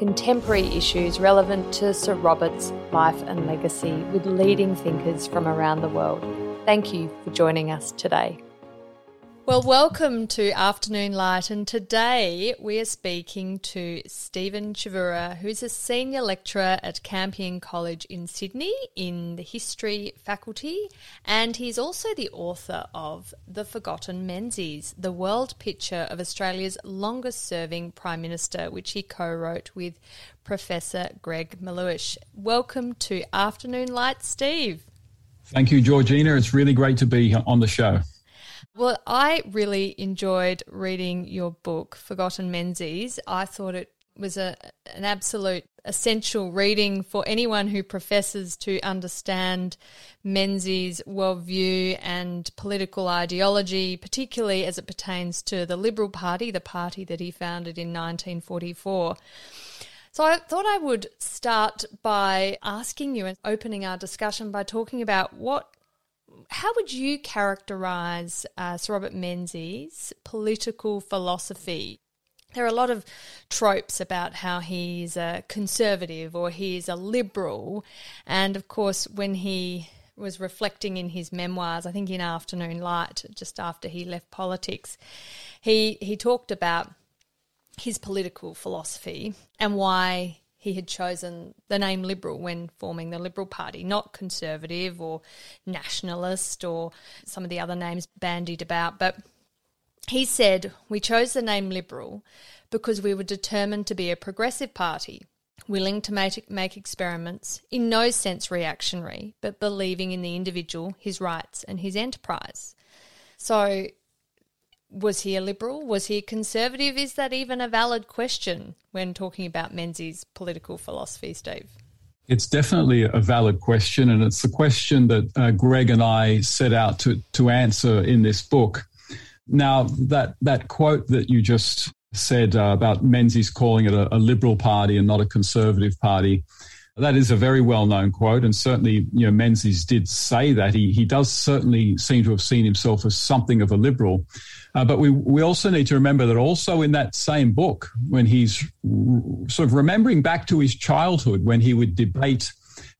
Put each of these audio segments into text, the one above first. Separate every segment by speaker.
Speaker 1: contemporary issues relevant to Sir Robert's life and legacy with leading thinkers from around the world. Thank you for joining us today. Well, welcome to Afternoon Light, and today we are speaking to Stephen Chavura, who's a senior lecturer at Campion College in Sydney in the history faculty, and he's also the author of The Forgotten Menzies, the world picture of Australia's longest serving Prime Minister, which he co wrote with Professor Greg Melleuish. Welcome to Afternoon Light, Steve.
Speaker 2: Thank you, Georgina. It's really great to be on the show.
Speaker 1: Well, I really enjoyed reading your book, Forgotten Menzies. I thought it was a, an absolute essential reading for anyone who professes to understand Menzies' worldview and political ideology, particularly as it pertains to the Liberal Party, the party that he founded in 1944. So I thought I would start by asking you and opening our discussion by talking about what how would you characterize uh, Sir Robert Menzies' political philosophy? There are a lot of tropes about how he's a conservative or he's a liberal. And of course, when he was reflecting in his memoirs, I think in Afternoon Light, just after he left politics, he, he talked about his political philosophy and why he had chosen the name Liberal when forming the Liberal Party, not Conservative or Nationalist or some of the other names bandied about. But he said, We chose the name Liberal because we were determined to be a progressive party, willing to make, make experiments, in no sense reactionary, but believing in the individual, his rights, and his enterprise. So was he a liberal? Was he a conservative? Is that even a valid question when talking about Menzies' political philosophy, Steve?
Speaker 2: It's definitely a valid question, and it's the question that uh, Greg and I set out to, to answer in this book. Now, that, that quote that you just said uh, about Menzies calling it a, a liberal party and not a conservative party, that is a very well known quote, and certainly, you know, Menzies did say that. He, he does certainly seem to have seen himself as something of a liberal. Uh, but we, we also need to remember that also in that same book, when he's sort of remembering back to his childhood, when he would debate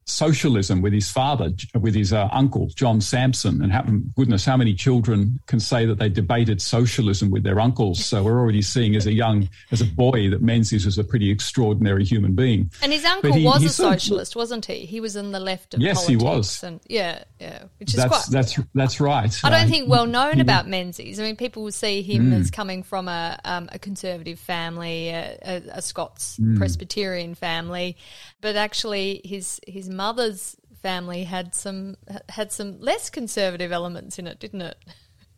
Speaker 2: socialism with his father, with his uh, uncle, John Sampson. And how, goodness, how many children can say that they debated socialism with their uncles? So we're already seeing as a young, as a boy, that Menzies was a pretty extraordinary human being.
Speaker 1: And his uncle he, was a socialist, wasn't he? He was in the left of
Speaker 2: yes, he was.
Speaker 1: And yeah, yeah, which is
Speaker 2: that's,
Speaker 1: quite.
Speaker 2: That's, that's right.
Speaker 1: I don't uh, think well known he, about Menzies. I mean, people will see him mm. as coming from a, um, a conservative family, a, a, a Scots mm. Presbyterian family, but actually his his mother's family had some had some less conservative elements in it, didn't it?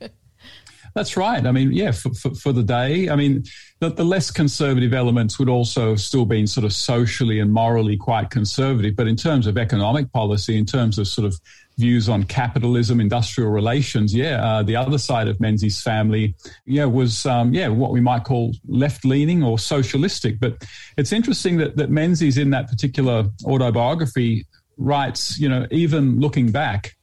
Speaker 2: That's right. I mean, yeah, for, for, for the day. I mean, the, the, less conservative elements would also have still been sort of socially and morally quite conservative. But in terms of economic policy, in terms of sort of views on capitalism, industrial relations, yeah, uh, the other side of Menzies' family, yeah, was, um, yeah, what we might call left leaning or socialistic. But it's interesting that, that Menzies in that particular autobiography writes, you know, even looking back,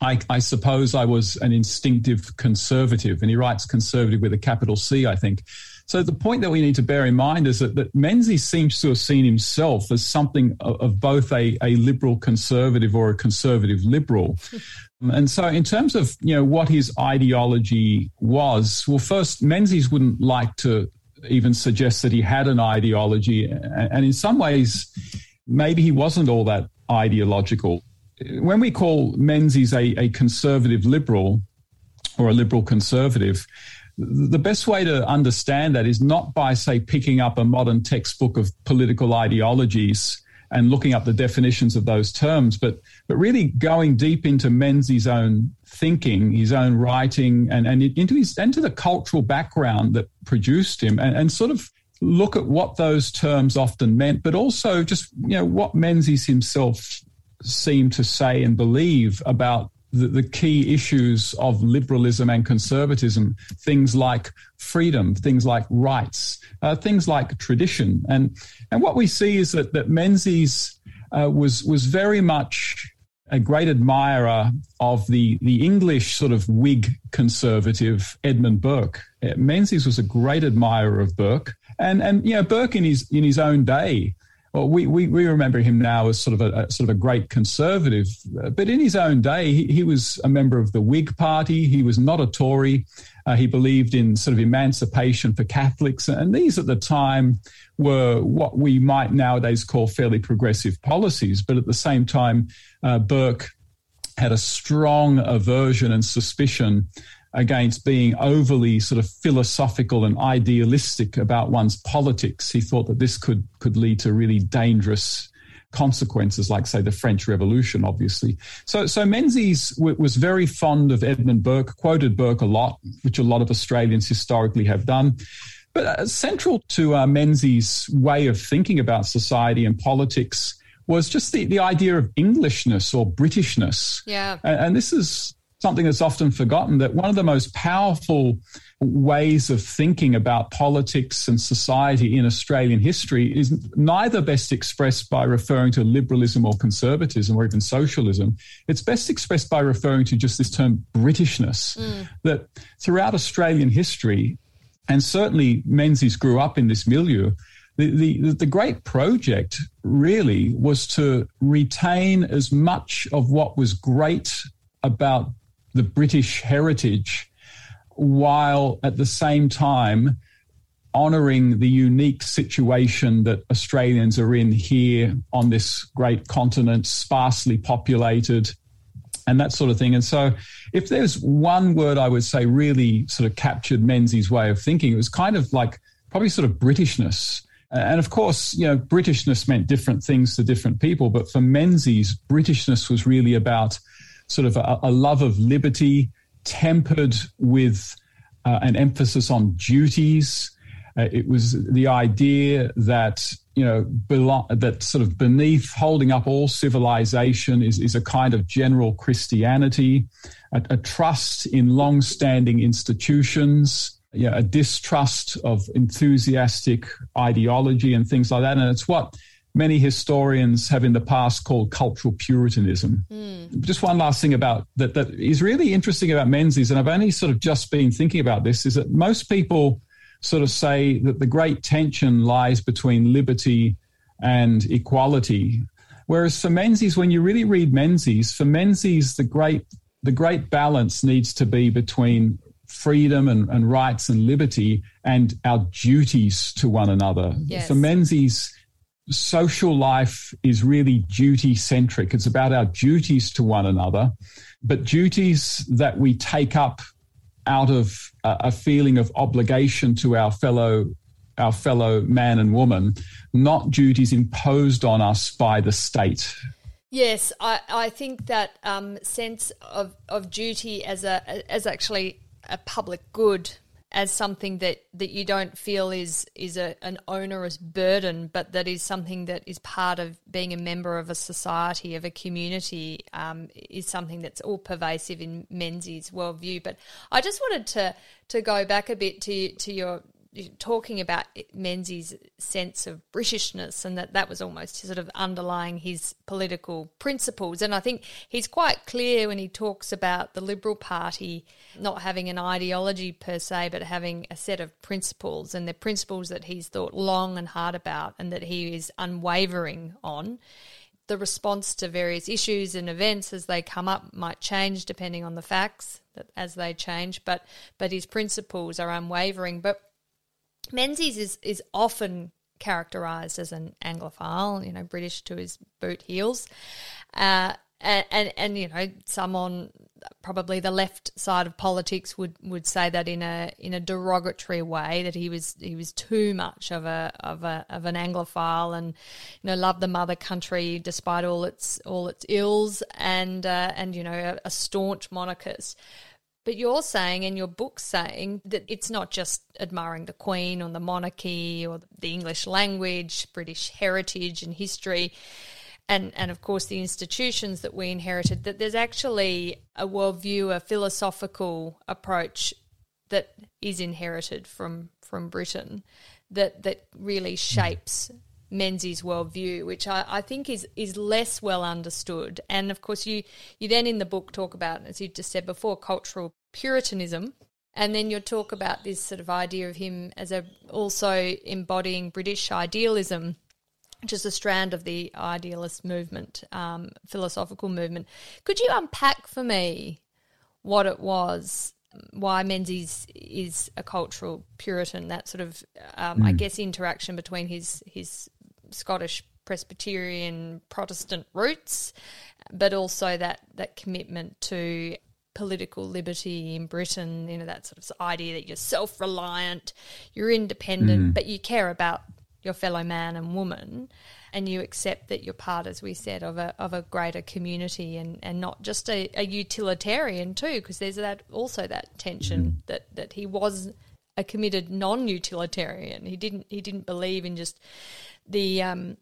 Speaker 2: I, I, suppose I was an instinctive conservative. And he writes conservative with a capital C, I think. So the point that we need to bear in mind is that, that Menzies seems to have seen himself as something of, of both a, a liberal conservative or a conservative liberal. and so in terms of, you know, what his ideology was, well, first, Menzies wouldn't like to even suggest that he had an ideology. And in some ways, maybe he wasn't all that ideological. When we call Menzies a, a conservative liberal or a liberal conservative, the best way to understand that is not by, say, picking up a modern textbook of political ideologies and looking up the definitions of those terms, but but really going deep into Menzies' own thinking, his own writing, and, and into his into the cultural background that produced him, and, and sort of look at what those terms often meant, but also just you know what Menzies himself seemed to say and believe about the, the, key issues of liberalism and conservatism, things like freedom, things like rights, uh, things like tradition. And, and what we see is that, that Menzies uh, was, was very much a great admirer of the, the English sort of Whig conservative Edmund Burke. Uh, Menzies was a great admirer of Burke. And, and you know, Burke in his, in his own day well, we, we, we remember him now as sort of a, a, sort of a great conservative, but in his own day, he, he, was a member of the Whig Party. He was not a Tory. Uh, he believed in sort of emancipation for Catholics, and these at the time were what we might nowadays call fairly progressive policies. But at the same time, uh, Burke had a strong aversion and suspicion against being overly sort of philosophical and idealistic about one's politics. He thought that this could could lead to really dangerous consequences, like say the French Revolution, obviously. So, so Menzies w- was very fond of Edmund Burke, quoted Burke a lot, which a lot of Australians historically have done. But uh, central to uh, Menzies' way of thinking about society and politics was just the, the idea of Englishness or Britishness.
Speaker 1: Yeah.
Speaker 2: And, and this is something that's often forgotten that one of the most powerful ways of thinking about politics and society in Australian history is neither best expressed by referring to liberalism or conservatism or even socialism. It's best expressed by referring to just this term Britishness. Mm. That throughout Australian history, and certainly Menzies grew up in this milieu, the, the, the great project really was to retain as much of what was great about the British heritage while at the same time honoring the unique situation that Australians are in here on this great continent, sparsely populated, and that sort of thing. And so, if there's one word I would say really sort of captured Menzies' way of thinking, it was kind of like probably sort of Britishness. And of course, you know, Britishness meant different things to different people, but for Menzies, Britishness was really about sort of a, a love of liberty tempered with uh, an emphasis on duties. Uh, it was the idea that you know belo- that sort of beneath holding up all civilization is, is a kind of general Christianity, a, a trust in long-standing institutions, a distrust of enthusiastic ideology and things like that. And it's what many historians have in the past called cultural puritanism. Mm. Just one last thing about that that is really interesting about Menzies, and I've only sort of just been thinking about this, is that most people sort of say that the great tension lies between liberty and equality. Whereas for Menzies, when you really read Menzies, for Menzies, the great the great balance needs to be between freedom and, and rights and liberty and our duties to one another. Yes. For Menzies, social life is really duty centric. It's about our duties to one another, but duties that we take up out of a, feeling of obligation to our fellow our fellow man and woman, not duties imposed on us by the state.
Speaker 1: Yes, I, I think that um, sense of, of duty as a as actually a public good as something that, that you don't feel is is a, an onerous burden, but that is something that is part of being a member of a society, of a community, um, is something that's all pervasive in Menzies' worldview. But I just wanted to to go back a bit to to your talking about Menzies' sense of Britishness and that that was almost sort of underlying his political principles. And I think he's quite clear when he talks about the Liberal Party not having an ideology per se, but having a set of principles and the principles that he's thought long and hard about and that he is unwavering on. The response to various issues and events as they come up might change depending on the facts as they change, but but his principles are unwavering. But Menzies is is often characterized as an Anglophile, you know, British to his boot heels. Uh, and, and, and you know some on probably the left side of politics would, would say that in a in a derogatory way that he was he was too much of a of a of an anglophile and you know loved the mother country despite all its all its ills and uh, and you know a, a staunch monarchist but you're saying in your book saying that it's not just admiring the Queen or the monarchy or the English language, British heritage and history. and, and of course the institutions that we inherited, that there's actually a worldview, a philosophical approach that is inherited from from Britain that that really shapes Menzies' worldview, which I, I, think is is less well understood. And of course, you you then in the book talk about, as you just said before, cultural puritanism, and then you talk about this sort of idea of him as a also embodying British idealism, which is a strand of the idealist movement, um, philosophical movement. Could you unpack for me what it was why Menzies is a cultural Puritan, that sort of, um, mm. I hmm. guess, interaction between his his Scottish Presbyterian Protestant roots, but also that that commitment to political liberty in Britain. You know that sort of idea that you're self reliant, you're independent, mm. but you care about your fellow man and woman and you accept that you're part, as we said, of a of a greater community and, and not just a, a utilitarian too, because there's that also that tension mm. that, that he was a committed non-utilitarian. He didn't he didn't believe in just the um,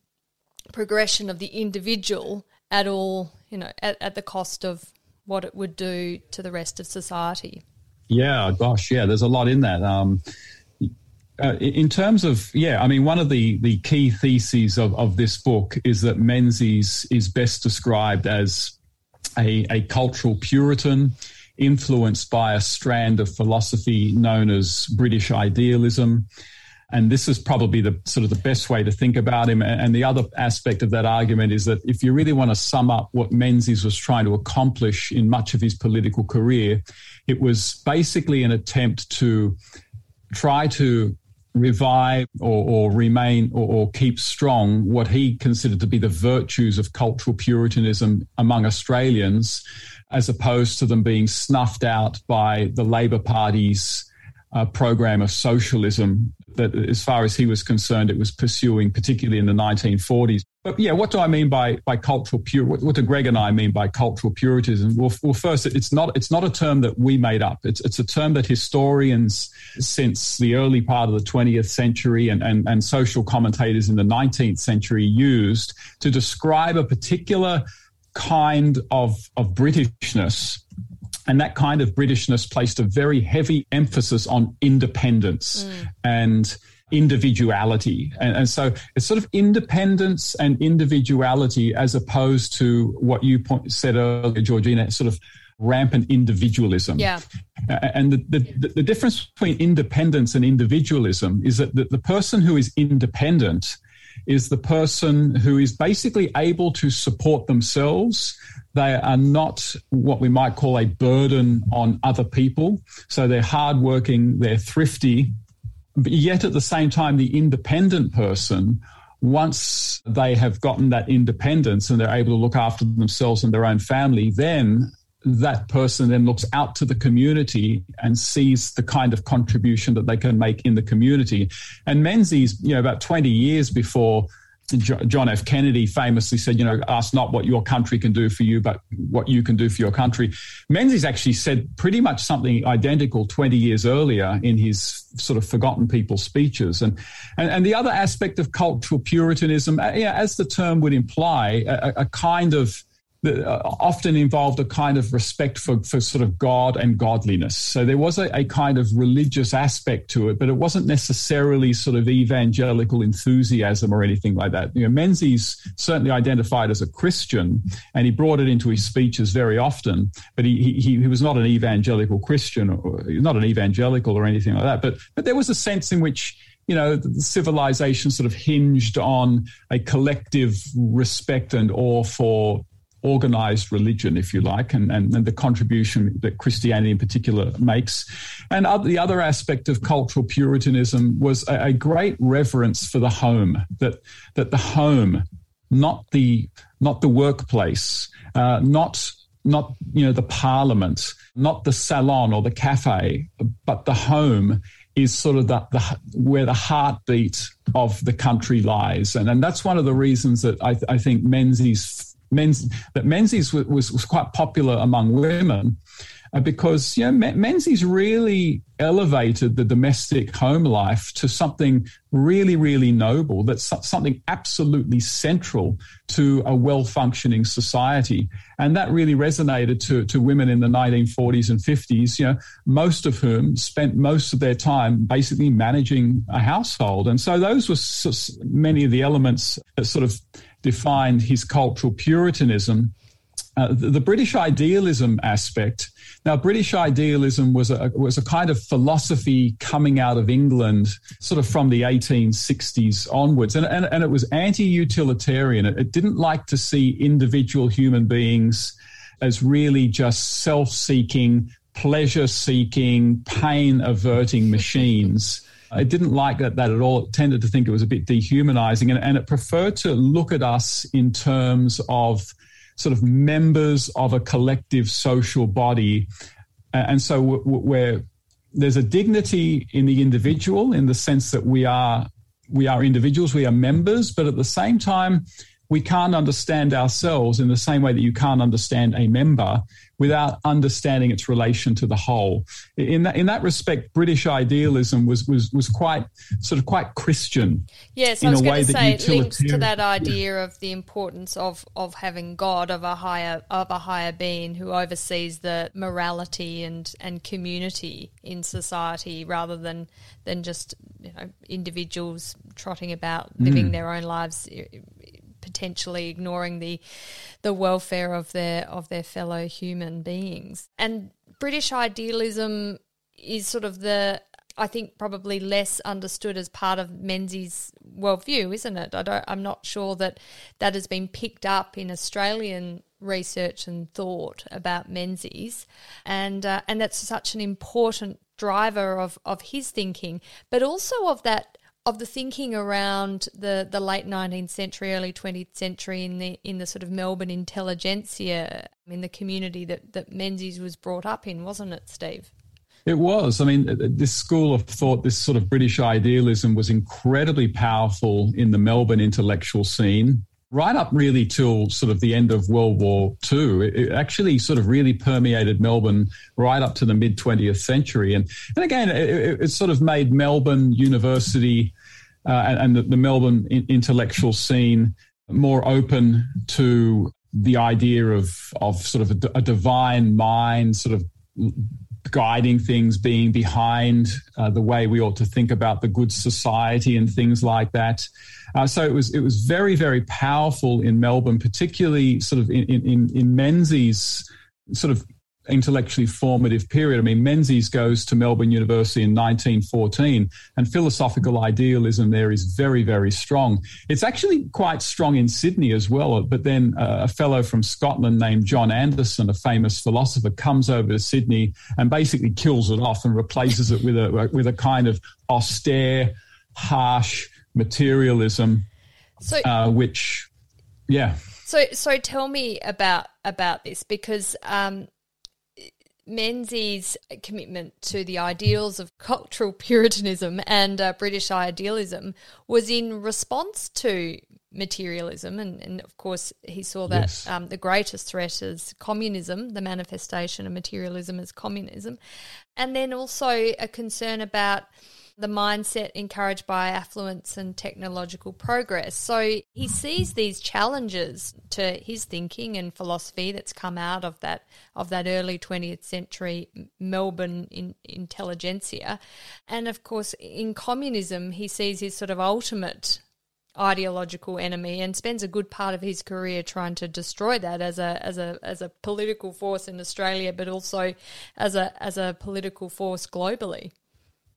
Speaker 1: progression of the individual at all, you know, at, at the cost of what it would do to the rest of society.
Speaker 2: Yeah, gosh, yeah, there's a lot in that. Um, uh, in terms of yeah, I mean, one of the the key theses of, of this book is that Menzies is best described as a, a cultural Puritan influenced by a strand of philosophy known as British idealism. And this is probably the sort of the best way to think about him. And the other aspect of that argument is that if you really want to sum up what Menzies was trying to accomplish in much of his political career, it was basically an attempt to try to revive or, or remain or, or, keep strong what he considered to be the virtues of cultural Puritanism among Australians, as opposed to them being snuffed out by the Labor Party's uh, program of socialism that, as far as he was concerned, it was pursuing, particularly in the 1940s. But yeah, what do I mean by, by cultural pure? What, what do Greg and I mean by cultural puritanism? Well, well, first, it's not it's not a term that we made up. It's it's a term that historians since the early part of the 20th century and, and, and social commentators in the 19th century used to describe a particular kind of of Britishness and that kind of Britishness placed a very heavy emphasis on independence mm. and individuality. And, and, so it's sort of independence and individuality as opposed to what you point, said earlier, Georgina, sort of rampant individualism.
Speaker 1: Yeah.
Speaker 2: And the, the, the difference between independence and individualism is that the, the person who is independent is the person who is basically able to support themselves. They are not what we might call a burden on other people. So they're hardworking, they're thrifty, but yet at the same time, the independent person once they have gotten that independence and they're able to look after themselves and their own family, then that person then looks out to the community and sees the kind of contribution that they can make in the community. And Menzies, you know, about 20 years before John F. Kennedy famously said, you know, ask not what your country can do for you, but what you can do for your country. Menzies actually said pretty much something identical 20 years earlier in his sort of forgotten people speeches. And, and, and the other aspect of cultural Puritanism, uh, yeah, as the term would imply, a, a kind of Uh, often involved a kind of respect for, for sort of God and godliness. So there was a, a, kind of religious aspect to it, but it wasn't necessarily sort of evangelical enthusiasm or anything like that. You know, Menzies certainly identified as a Christian, and he brought it into his speeches very often. But he he, he was not an evangelical Christian, or not an evangelical or anything like that. But but there was a sense in which you know, civilization sort of hinged on a collective respect and awe for organized religion, if you like, and, and, and, the contribution that Christianity in particular makes. And the other aspect of cultural Puritanism was a, a great reverence for the home, that, that the home, not the, not the workplace, uh, not not you know the parliament, not the salon or the cafe, but the home is sort of the, the, where the heartbeat of the country lies, and and that's one of the reasons that I, I think Menzies Men's, that Menzies was, was, was quite popular among women. uh, because you know, Menzies really elevated the domestic home life to something really, really noble. That's something absolutely central to a well-functioning society, and that really resonated to, to women in the 1940s and 50s. You know, most of whom spent most of their time basically managing a household, and so those were many of the elements that sort of defined his cultural puritanism. Uh, the, the, British idealism aspect. Now, British idealism was a was a kind of philosophy coming out of England, sort of from the 1860s onwards, and and, and it was anti-utilitarian. It, it didn't like to see individual human beings as really just self-seeking, pleasure-seeking, pain-averting machines. It didn't like that, that at all. It tended to think it was a bit dehumanizing, and, and it preferred to look at us in terms of sort of members of a collective social body. And so where there's a dignity in the individual in the sense that we are we are individuals, we are members, but at the same time, we can't understand ourselves in the same way that you can't understand a member without understanding its relation to the whole. In that, in that respect, British idealism was, was, was quite sort of quite Christian.
Speaker 1: Yes, I was going to say it links to that idea of the importance of, of having God of a higher of a higher being who oversees the morality and, and community in society rather than than just you know, individuals trotting about living mm. their own lives potentially ignoring the the welfare of their of their fellow human beings. And British idealism is sort of the I think probably less understood as part of Menzies' worldview, isn't it? I don't, I'm not sure that that has been picked up in Australian research and thought about Menzies, and uh, and that's such an important driver of of his thinking, but also of that of the thinking around the, the late 19th century, early 20th century in the in the sort of Melbourne intelligentsia, in the community that, that Menzies was brought up in, wasn't it, Steve?
Speaker 2: It was. I mean, this school of thought, this sort of British idealism was incredibly powerful in the Melbourne intellectual scene, right up really till sort of the end of World War II. It, actually sort of really permeated Melbourne right up to the mid 20th century. And, and again, it, it, sort of made Melbourne University uh, and, and the, the, Melbourne intellectual scene more open to the idea of, of sort of a, a divine mind, sort of guiding things, being behind uh, the way we ought to think about the good society and things like that. Uh, so it was it was very very powerful in Melbourne, particularly sort of in in, in Menzies sort of intellectually formative period. I mean, Menzies goes to Melbourne University in 1914, and philosophical idealism there is very, very strong. It's actually quite strong in Sydney as well. But then uh, a fellow from Scotland named John Anderson, a famous philosopher, comes over to Sydney and basically kills it off and replaces it with a with a kind of austere, harsh materialism, so, uh, which, yeah.
Speaker 1: So, so tell me about about this because um, Menzies' commitment to the ideals of cultural puritanism and uh, British idealism was in response to materialism, and, and of course he saw that yes. um, the greatest threat is communism, the manifestation of materialism as communism, and then also a concern about the mindset encouraged by affluence and technological progress. So he sees these challenges to his thinking and philosophy that's come out of that of that early 20th century Melbourne in, intelligentsia. And of course, in communism, he sees his sort of ultimate ideological enemy and spends a good part of his career trying to destroy that as a as a as a political force in Australia but also as a as a political force globally.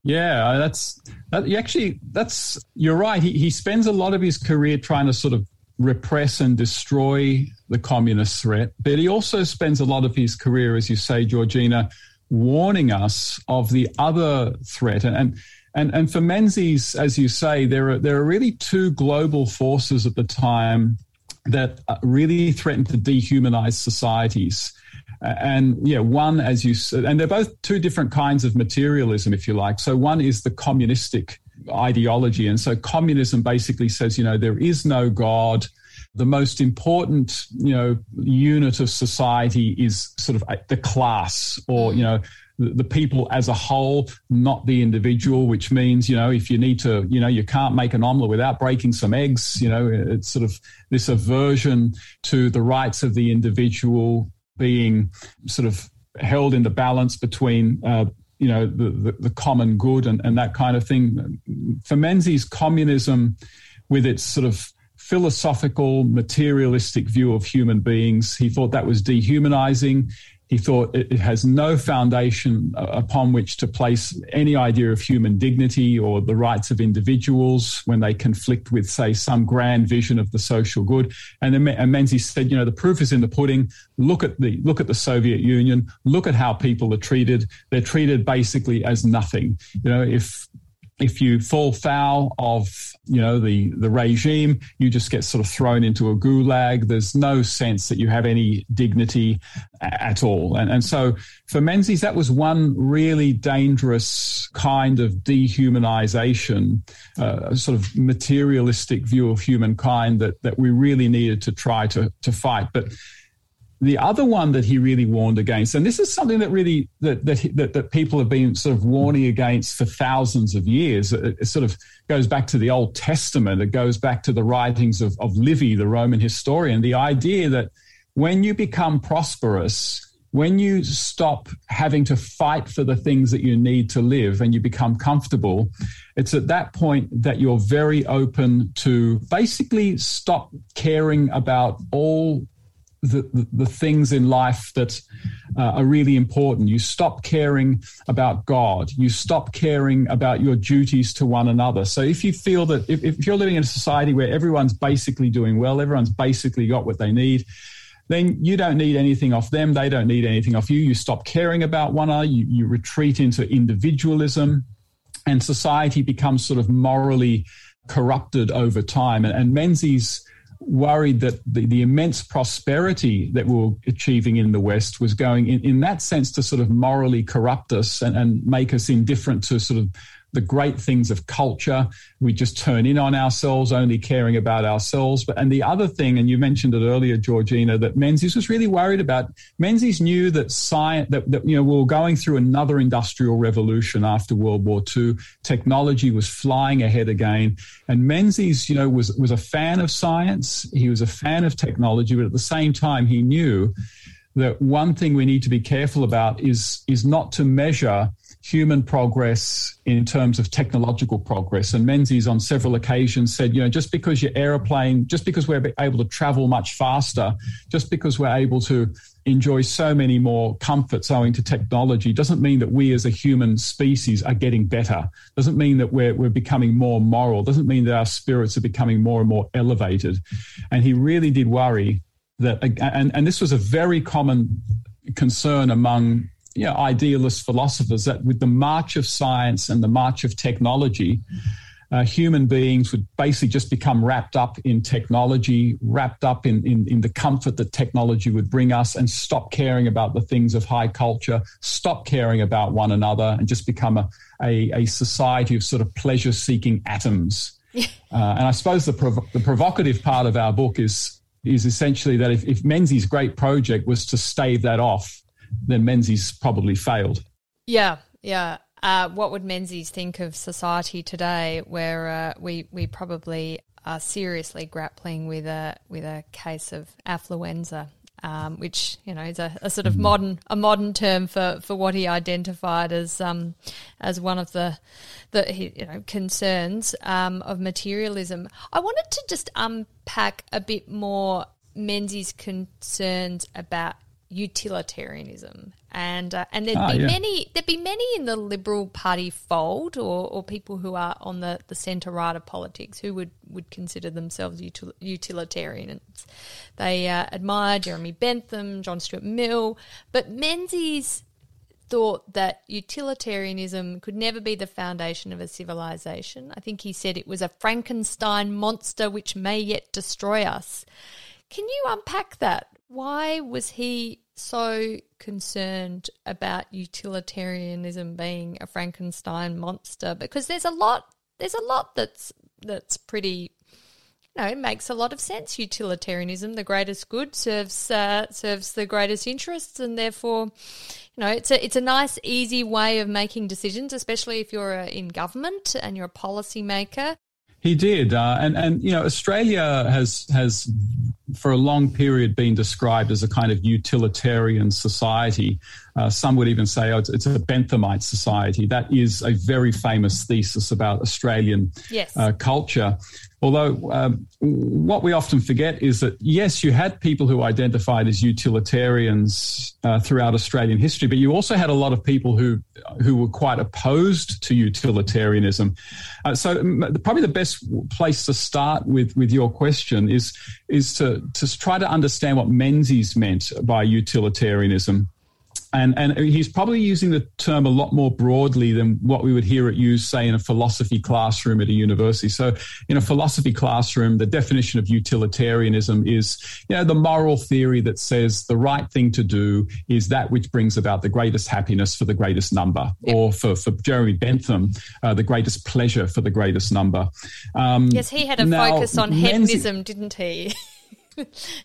Speaker 2: Yeah, that's that, actually that's you're right. He he spends a lot of his career trying to sort of repress and destroy the communist threat, but he also spends a lot of his career, as you say, Georgina, warning us of the other threat. And and and, and for Menzies, as you say, there are there are really two global forces at the time that uh, really threaten to dehumanize societies. And yeah, one, as you said, and they're both two different kinds of materialism, if you like. So one is the communistic ideology. And so communism basically says, you know, there is no God. the most important, you know, unit of society is sort of uh, the class or, mm. you know, the people as a whole, not the individual, which means, you know, if you need to, you know, you can't make an omelette without breaking some eggs, you know, it's sort of this aversion to the rights of the individual being sort of held in the balance between, uh, you know, the, the, the, common good and, and that kind of thing. For Menzies, communism, with its sort of philosophical, materialistic view of human beings, he thought that was dehumanizing. He thought it has no foundation uh, upon which to place any idea of human dignity or the rights of individuals when they conflict with, say, some grand vision of the social good. And and Menzies said, you know, the proof is in the pudding. Look at the look at the Soviet Union. Look at how people are treated. They're treated basically as nothing. You know, if if you fall foul of you know the the regime you just get sort of thrown into a gulag. There's no sense that you have any dignity at all. And, and so for menzies that was one really dangerous kind of dehumanization uh, a sort of materialistic view of humankind that that we really needed to try to to fight. But the other one that he really warned against, and this is something that really that that, that, that people have been sort of warning against for thousands of years. It, it, sort of goes back to the Old Testament. It goes back to the writings of, of Livy, the Roman historian. The idea that when you become prosperous, when you stop having to fight for the things that you need to live and you become comfortable, it's at that point that you're very open to basically stop caring about all the, the, things in life that uh, are really important. You stop caring about God. You stop caring about your duties to one another. So if you feel that if, if you're living in a society where everyone's basically doing well, everyone's basically got what they need, then you don't need anything off them. They don't need anything off you. You stop caring about one another. You, you retreat into individualism and society becomes sort of morally corrupted over time. And, and Menzies worried that the, the immense prosperity that we were achieving in the West was going, in, in that sense, to sort of morally corrupt us and, and make us indifferent to sort of the great things of culture. We just turn in on ourselves, only caring about ourselves. But and the other thing, and you mentioned it earlier, Georgina, that Menzies was really worried about. Menzies knew that science that, that you know we were going through another industrial revolution after World War II. Technology was flying ahead again, and Menzies, you know, was was a fan of science. He was a fan of technology, but at the same time, he knew that one thing we need to be careful about is is not to measure human progress in terms of technological progress. And Menzies on several occasions said, you know, just because your aeroplane, just because we're able to travel much faster, just because we're able to enjoy so many more comforts owing to technology doesn't mean that we as a human species are getting better. Doesn't mean that we're, we're becoming more moral. Doesn't mean that our spirits are becoming more and more elevated. And he really did worry that, and, and this was a very common concern among you know, idealist philosophers that with the march of science and the march of technology, uh, human beings would basically just become wrapped up in technology, wrapped up in, in, in, the comfort that technology would bring us, and stop caring about the things of high culture, stop caring about one another, and just become a, a, a society of sort of pleasure seeking atoms. uh, and I suppose the, prov- the provocative part of our book is is essentially that if, if Menzies' great project was to stave that off, then Menzies probably failed.
Speaker 1: Yeah, yeah. Uh, what would Menzies think of society today, where uh, we we probably are seriously grappling with a with a case of affluenza, um, which you know is a, a sort of mm. modern a modern term for, for what he identified as um, as one of the the you know concerns um, of materialism. I wanted to just unpack a bit more Menzies' concerns about utilitarianism, and uh, and there'd ah, be yeah. many there'd be many in the Liberal Party fold, or, or people who are on the, the centre right of politics who would, would consider themselves util, utilitarians. They uh, admire Jeremy Bentham, John Stuart Mill, but Menzies thought that utilitarianism could never be the foundation of a civilization. I think he said it was a Frankenstein monster which may yet destroy us. Can you unpack that? Why was he so concerned about utilitarianism being a Frankenstein monster? Because there's a lot there's a lot that's that's pretty you know, makes a lot of sense. Utilitarianism, the greatest good, serves uh, serves the greatest interests, and therefore, you know, it's a it's a nice, easy way of making decisions, especially if you're uh, in government and you're a policy maker.
Speaker 2: He did, uh, and and you know, Australia has has for a long period been described as a kind of utilitarian society. Uh, some would even say oh, it's, it's, a Benthamite society. That is a very famous thesis about Australian
Speaker 1: yes.
Speaker 2: uh, culture. Although um, what we often forget is that yes, you had people who identified as utilitarians uh, throughout Australian history, but you also had a lot of people who who were quite opposed to utilitarianism. Uh, so probably the best place to start with with your question is is to to try to understand what Menzies meant by utilitarianism and and he's probably using the term a lot more broadly than what we would hear it used, say, in a philosophy classroom at a university. So, in a philosophy classroom, the definition of utilitarianism is, you know, the moral theory that says the right thing to do is that which brings about the greatest happiness for the greatest number, or for for Jeremy Bentham, uh, the greatest pleasure for the greatest number.
Speaker 1: Um, yes, he had a now, focus on hedonism, didn't he?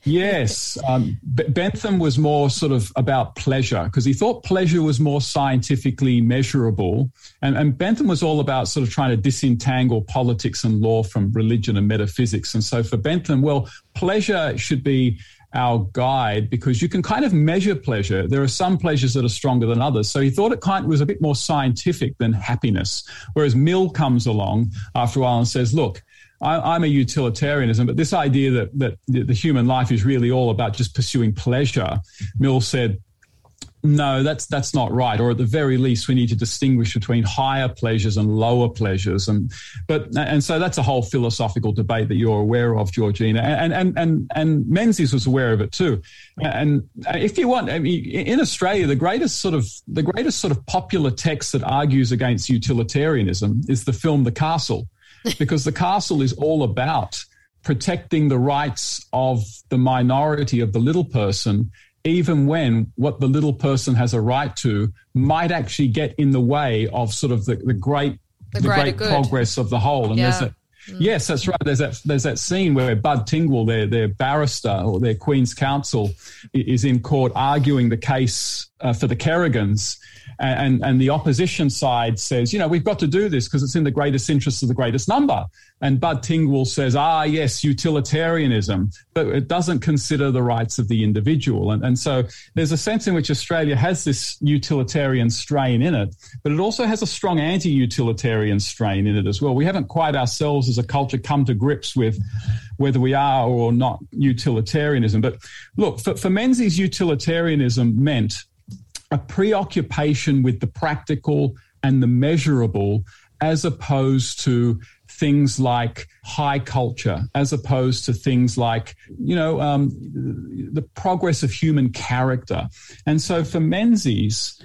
Speaker 2: yes. Um, Bentham was more sort of about pleasure because he thought pleasure was more scientifically measurable. And, and Bentham was all about sort of trying to disentangle politics and law from religion and metaphysics. And so for Bentham, well, pleasure should be our guide because you can kind of measure pleasure. There are some pleasures that are stronger than others. So he thought it kind of was a bit more scientific than happiness. Whereas Mill comes along after a while and says, look, I, am a utilitarianism, but this idea that, that the human life is really all about just pursuing pleasure, Mill said, no, that's that's not right. Or at the very least, we need to distinguish between higher pleasures and lower pleasures. And but and so that's a whole philosophical debate that you're aware of, Georgina. And and and and Menzies was aware of it too. And if you want, I mean, in Australia, the greatest sort of the greatest sort of popular text that argues against utilitarianism is the film The Castle because the castle is all about protecting the rights of the minority of the little person, even when what the little person has a right to might actually get in the way of sort of the, the great the, the great good. progress of the whole. And yeah. there's a, Mm. Yes, that's right. There's that there's that scene where Bud Tingwell, their their barrister or their Queen's Counsel, is in court arguing the case uh, for the Kerrigans, and, and the opposition side says, you know, we've got to do this because it's in the greatest interest of the greatest number. And Bud Tingwell says, ah, yes, utilitarianism, but it doesn't consider the rights of the individual. And, and so there's a sense in which Australia has this utilitarian strain in it, but it also has a strong anti utilitarian strain in it as well. We haven't quite ourselves as a culture come to grips with whether we are or not utilitarianism. But look, for, for Menzies, utilitarianism meant a preoccupation with the practical and the measurable as opposed to things like high culture, as opposed to things like, you know, um, the progress of human character. And so for Menzies,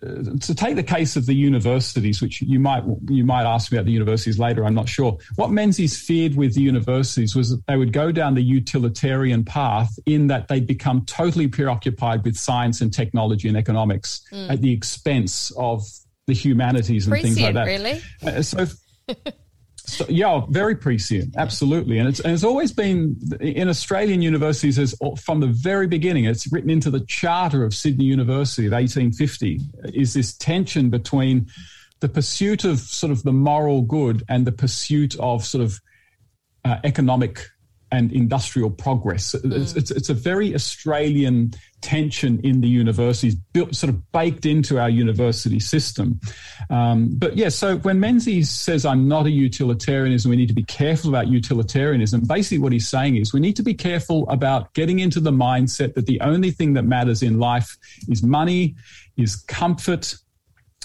Speaker 2: to take the case of the universities, which you might you might ask me about the universities later, I'm not sure. What Menzies feared with the universities was that they would go down the utilitarian path in that they'd become totally preoccupied with science and technology and economics mm. at the expense of the humanities and
Speaker 1: Prescient,
Speaker 2: things like that.
Speaker 1: Really?
Speaker 2: Uh, so So, yeah, very prescient, absolutely, and it's and it's always been in Australian universities as from the very beginning. It's written into the charter of Sydney University of 1850. Is this tension between the pursuit of sort of the moral good and the pursuit of sort of uh, economic and industrial progress. Mm. It's, it's, it's, a very Australian tension in the universities, built sort of baked into our university system. Um, but yeah, so when Menzies says, I'm not a utilitarianism, we need to be careful about utilitarianism, basically what he's saying is we need to be careful about getting into the mindset that the only thing that matters in life is money, is comfort,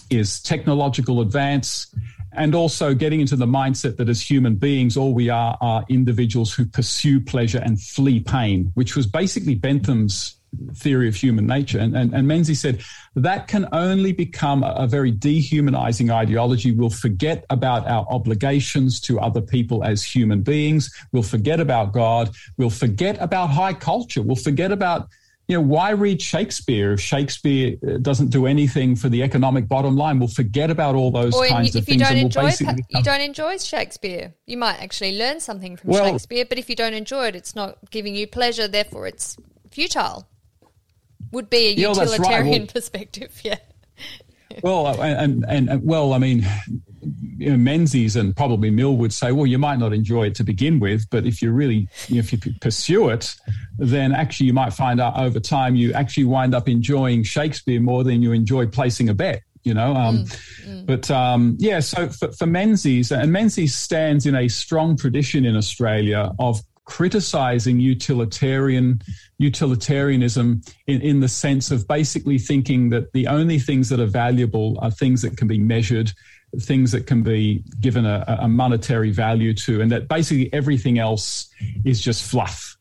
Speaker 2: is technological advance and also getting into the mindset that as human beings, all we are are individuals who pursue pleasure and flee pain, which was basically Bentham's theory of human nature. And, and, and Menzies said that can only become a, a very dehumanizing ideology. We'll forget about our obligations to other people as human beings. We'll forget about God. We'll forget about high culture. We'll forget about you know, why read Shakespeare if Shakespeare uh, doesn't do anything for the economic bottom line? We'll forget about all those
Speaker 1: or
Speaker 2: kinds
Speaker 1: if
Speaker 2: of
Speaker 1: you
Speaker 2: things.
Speaker 1: Don't
Speaker 2: we'll
Speaker 1: enjoy, you don't enjoy Shakespeare. You might actually learn something from well, Shakespeare, but if you don't enjoy it, it's not giving you pleasure. Therefore, it's futile. Would be a utilitarian right. well, perspective, yeah.
Speaker 2: well, and, and, and well, I mean, you know, Menzies and probably Mill would say, well, you might not enjoy it to begin with, but if you really, you know, if you pursue it, then actually you might find out over time you actually wind up enjoying Shakespeare more than you enjoy placing a bet. You know, um, mm, mm. but um, yeah. So for, for Menzies, and Menzies stands in a strong tradition in Australia of criticizing utilitarian utilitarianism in, in the sense of basically thinking that the only things that are valuable are things that can be measured things that can be given a, a monetary value to, and that basically everything else is just fluff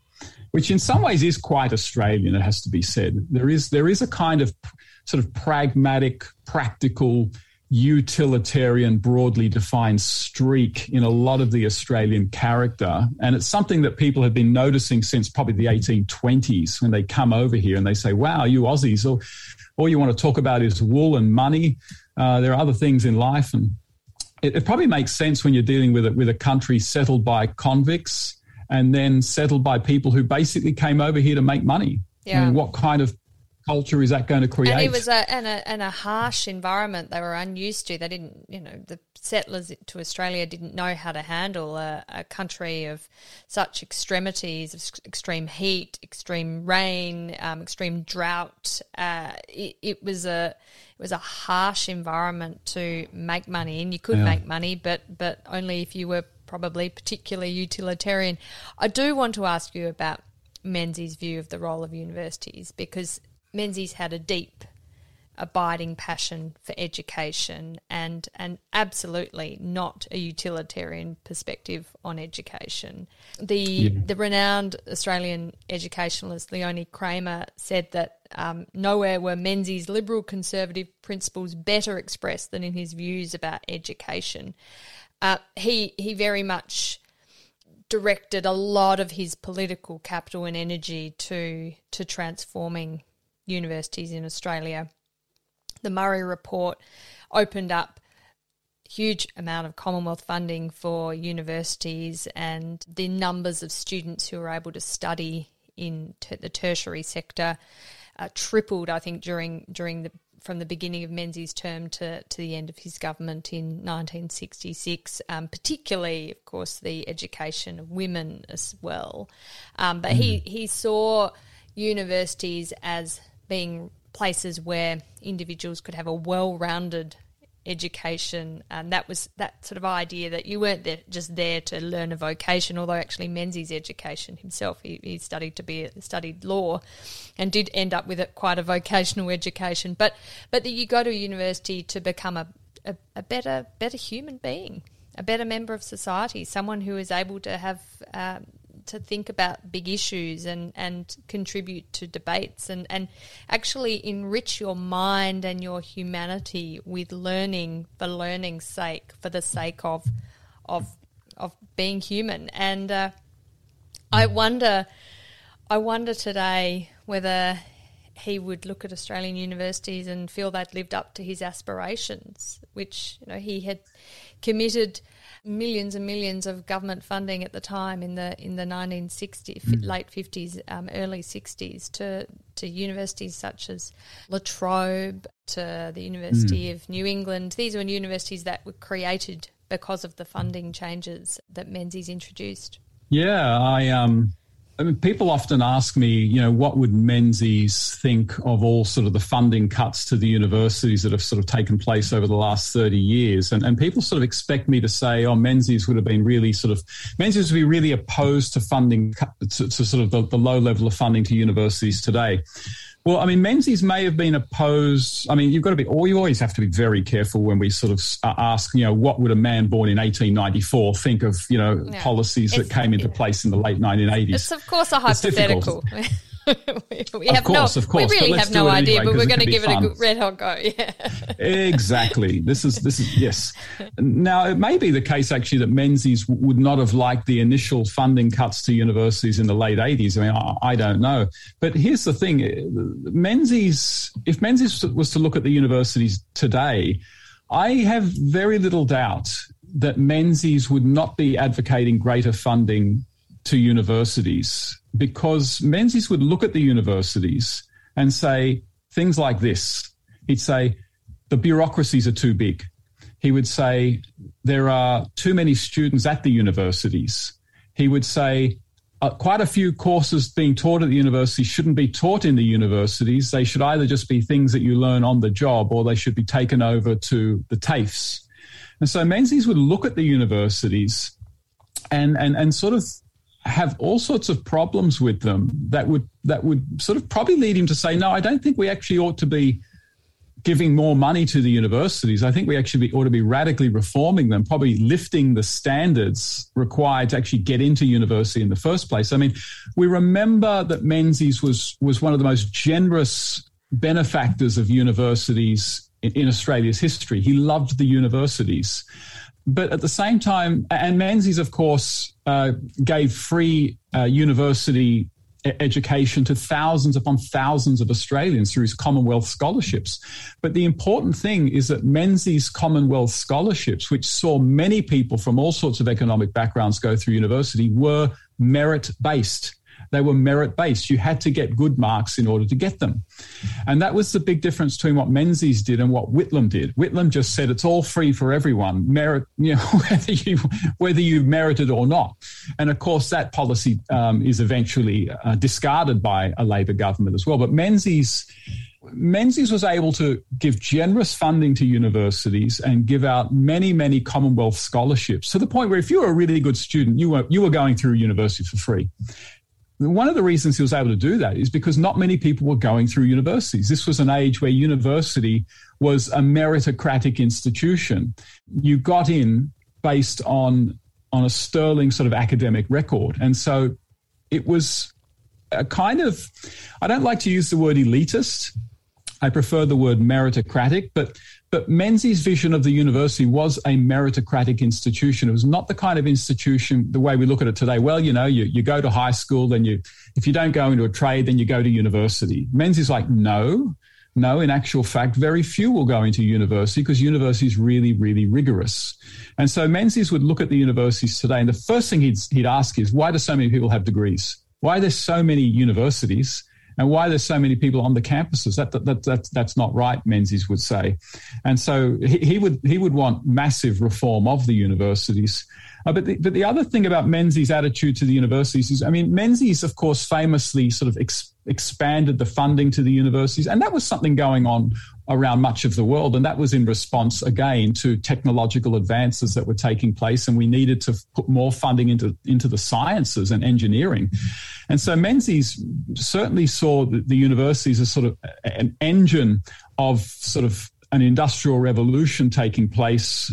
Speaker 2: which in some ways is quite Australian, it has to be said. There is there is a kind of sort of pragmatic, practical, utilitarian, broadly defined streak in a lot of the Australian character. And it's something that people have been noticing since probably the 1820s when they come over here and they say, wow, you Aussies, all, all you want to talk about is wool and money. Uh, there are other things in life, and it, it, probably makes sense when you're dealing with it with a country settled by convicts and then settled by people who basically came over here to make money. Yeah. I mean, what kind of culture is that going to create?
Speaker 1: And it was a and a, and a harsh environment they were unused to. They didn't, you know, the settlers to Australia didn't know how to handle a, a country of such extremities, of extreme heat, extreme rain, um, extreme drought. Uh, it, it, was a it was a harsh environment to make money, and you could yeah. make money, but but only if you were probably particularly utilitarian. I do want to ask you about Menzies' view of the role of universities because Menzies had a deep, abiding passion for education and and absolutely not a utilitarian perspective on education. The yeah. the renowned Australian educationalist Leonie Kramer said that um, nowhere were Menzies' liberal conservative principles better expressed than in his views about education. Uh, he he very much directed a lot of his political capital and energy to to transforming universities in Australia. The Murray report opened up huge amount of Commonwealth funding for universities and the numbers of students who were able to study in t- the tertiary sector uh, tripled, I think, during during the from the beginning of Menzies' term to, to the end of his government in 1966, um, particularly, of course, the education of women as well. Um, but mm. he, he saw universities as being places where individuals could have a well-rounded education. And that was that sort of idea that you weren't there, just there to learn a vocation although actually Menzies education himself he, he studied to be studied law and did end up with it quite a vocational education. But but that you go to university to become a, a, a better better human being a better member of society someone who is able to have um, to think about big issues and, and contribute to debates and, and actually enrich your mind and your humanity with learning for learning's sake, for the sake of of of being human. And uh, I wonder, I wonder today whether he would look at Australian universities and feel they'd lived up to his aspirations, which you know he had committed millions and millions of government funding at the time in the in the 1960s, mm. late 50s, um, early 60s to to universities such as La Trobe, to the University mm. of New England. These were universities that were created because of the funding changes that Menzies introduced.
Speaker 2: Yeah, I um I mean, people often ask me, you know, what would Menzies think of all sort of the funding cuts to the universities that have sort of taken place over the last 30 years? And, and people sort of expect me to say, oh, Menzies would have been really sort of, Menzies would be really opposed to funding, to, to sort of the, the low level of funding to universities today. Well, I mean, Menzies may have been opposed. I mean, you've got to be, or you always have to be very careful when we sort of uh, ask, you know, what would a man born in 1894 think of, you know, yeah. policies that came into place in the late 1980s?
Speaker 1: It's, of course, a hypothetical. we have of course, no, of course. We really have no idea, anyway, but we're going to give it a red hot go. Yeah.
Speaker 2: exactly. This is this is yes. Now it may be the case actually that Menzies would not have liked the initial funding cuts to universities in the late eighties. I mean, I, I, don't know. But here's the thing: eh, Menzies, if Menzies was to look at the universities today, I have very little doubt that Menzies would not be advocating greater funding to universities because Menzies would look at the universities and say things like this. He'd say, the bureaucracies are too big. He would say, there are too many students at the universities. He would say, uh, quite a few courses being taught at the university shouldn't be taught in the universities. They should either just be things that you learn on the job or they should be taken over to the TAFEs. And so Menzies would look at the universities and, and, and sort of have all sorts of problems with them that would that would sort of probably lead him to say, no, I don't think we actually ought to be giving more money to the universities. I think we actually ought to be radically reforming them, probably lifting the standards required to actually get into university in the first place. I mean, we remember that Menzies was was one of the most generous benefactors of universities in, in Australia's history. He loved the universities. But at the same time, and Menzies, of course, uh, gave free uh, university education to thousands upon thousands of Australians through his Commonwealth scholarships. But the important thing is that Menzies Commonwealth scholarships, which saw many people from all sorts of economic backgrounds go through university, were merit based. They were merit based. You had to get good marks in order to get them. And that was the big difference between what Menzies did and what Whitlam did. Whitlam just said it's all free for everyone, merit, you know, whether you whether you merited or not. And of course, that policy um, is eventually uh, discarded by a Labor government as well. But Menzies. Menzies was able to give generous funding to universities and give out many, many Commonwealth scholarships to the point where if you were a really good student, you were, you were going through university for free. One of the reasons he was able to do that is because not many people were going through universities. This was an age where university was a meritocratic institution. You got in based on on a sterling sort of academic record. And so it was a kind of I don't like to use the word elitist. I prefer the word meritocratic, but but Menzies' vision of the university was a meritocratic institution. It was not the kind of institution the way we look at it today. Well, you know, you, you go to high school, then you, if you don't go into a trade, then you go to university. Menzies like, no, no, in actual fact, very few will go into university because university is really, really rigorous. And so Menzies would look at the universities today, and the first thing he'd, he'd ask is, why do so many people have degrees? Why are there so many universities? And why there's so many people on the campuses. That, that, that, that that's not right, Menzies would say. And so he, he, would he would want massive reform of the universities. Uh, but, the, but the other thing about Menzies' attitude to the universities is, I mean, Menzies, of course, famously sort of ex- expanded the funding to the universities, and that was something going on around much of the world. And that was in response, again, to technological advances that were taking place. And we needed to put more funding into, into the sciences and engineering. And so Menzies certainly saw the, the universities as sort of an engine of sort of an industrial revolution taking place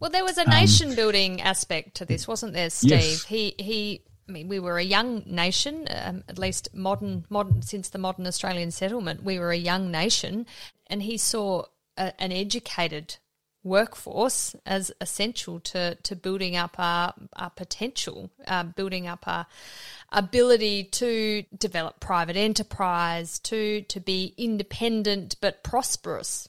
Speaker 1: well, there was a um, nation building aspect to this, wasn't there, Steve? Yes. He he I mean, we were a young nation, um, at least modern, modern since the modern Australian settlement. We were a young nation, and he saw a, an educated workforce as essential to, to building up our, our potential, uh, building up our ability to develop private enterprise, to to be independent but prosperous.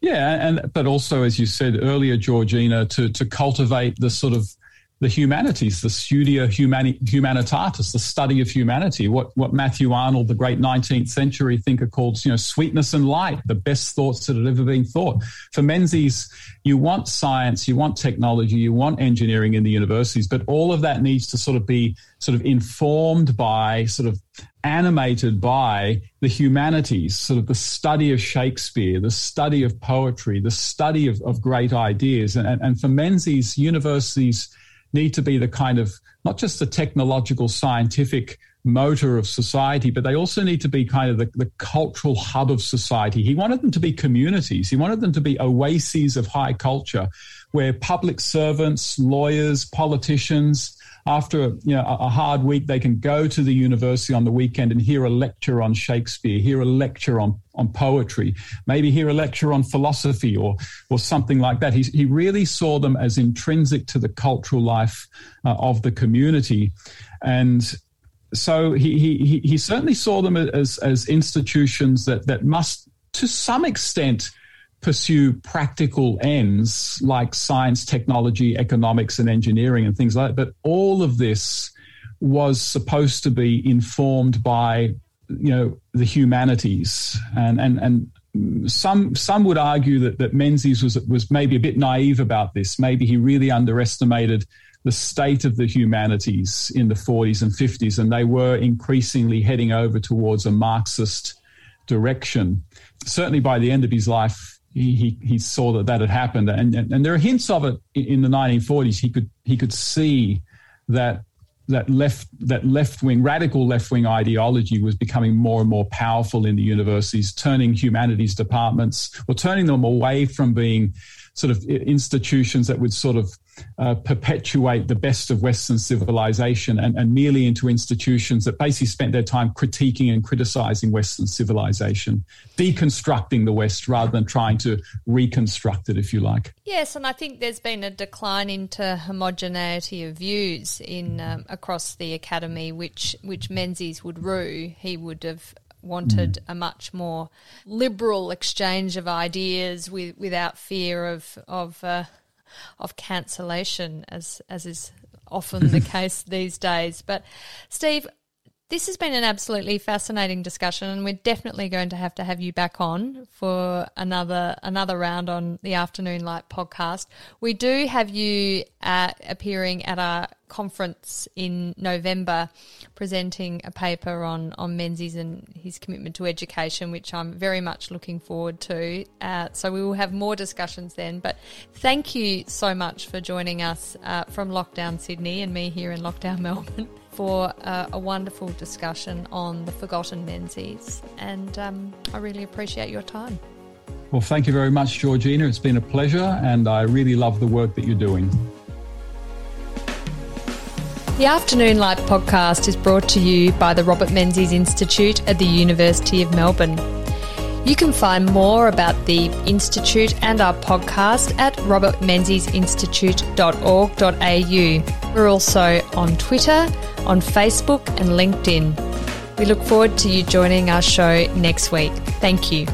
Speaker 2: Yeah, and but also, as you said earlier, Georgina, to to cultivate the sort of the humanities, the studia humani- humanitatis, the study of humanity, what, what Matthew Arnold, the great 19th century thinker, called, you know, sweetness and light, the best thoughts that had ever been thought. For Menzies, you want science, you want technology, you want engineering in the universities, but all of that needs to sort of be sort of informed by, sort of animated by the humanities, sort of the study of Shakespeare, the study of poetry, the study of, of great ideas. And, and for Menzies, universities, need to be the kind of not just the technological scientific motor of society, but they also need to be kind of the, the, cultural hub of society. He wanted them to be communities. He wanted them to be oases of high culture where public servants, lawyers, politicians, after you know a hard week, they can go to the university on the weekend and hear a lecture on Shakespeare, hear a lecture on on poetry, maybe hear a lecture on philosophy or or something like that. He he really saw them as intrinsic to the cultural life uh, of the community, and so he, he he certainly saw them as as institutions that that must to some extent pursue practical ends like science, technology, economics, and engineering and things like that. But all of this was supposed to be informed by you know the humanities and and and some some would argue that that Menzies was was maybe a bit naive about this. Maybe he really underestimated the state of the humanities in the 40s and 50s, and they were increasingly heading over towards a Marxist direction. Certainly by the end of his life, he, he, saw that that had happened, and, and, and there are hints of it in the 1940s. He could he could see that that left that left wing radical left wing ideology was becoming more and more powerful in the universities, turning humanities departments or turning them away from being sort of institutions that would sort of uh, perpetuate the best of Western civilization and, and, merely into institutions that basically spent their time critiquing and criticizing Western civilization, deconstructing the West rather than trying to reconstruct it, if you like.
Speaker 1: Yes, and I think there's been a decline into homogeneity of views in um, across the academy, which which Menzies would rue. He would have wanted mm. a much more liberal exchange of ideas with, without fear of of uh, of cancellation, as as is often the case these days. But Steve, this has been an absolutely fascinating discussion, and we're definitely going to have to have you back on for another another round on the Afternoon Light podcast. We do have you uh, appearing at our conference in November, presenting a paper on on Menzies and his commitment to education, which I'm very much looking forward to. Uh, so we will have more discussions then. But thank you so much for joining us uh, from lockdown Sydney and me here in lockdown Melbourne for uh, a wonderful discussion on the forgotten Menzies. And um, I really appreciate your time.
Speaker 2: Well, thank you very much, Georgina. It's been a pleasure, and I really love the work that you're doing.
Speaker 1: The Afternoon Light podcast is brought to you by the Robert Menzies Institute at the University of Melbourne. You can find more about the Institute and our podcast at robertmenziesinstitute.org.au. We're also on Twitter, on Facebook, and LinkedIn. We look forward to you joining our show next week. Thank you.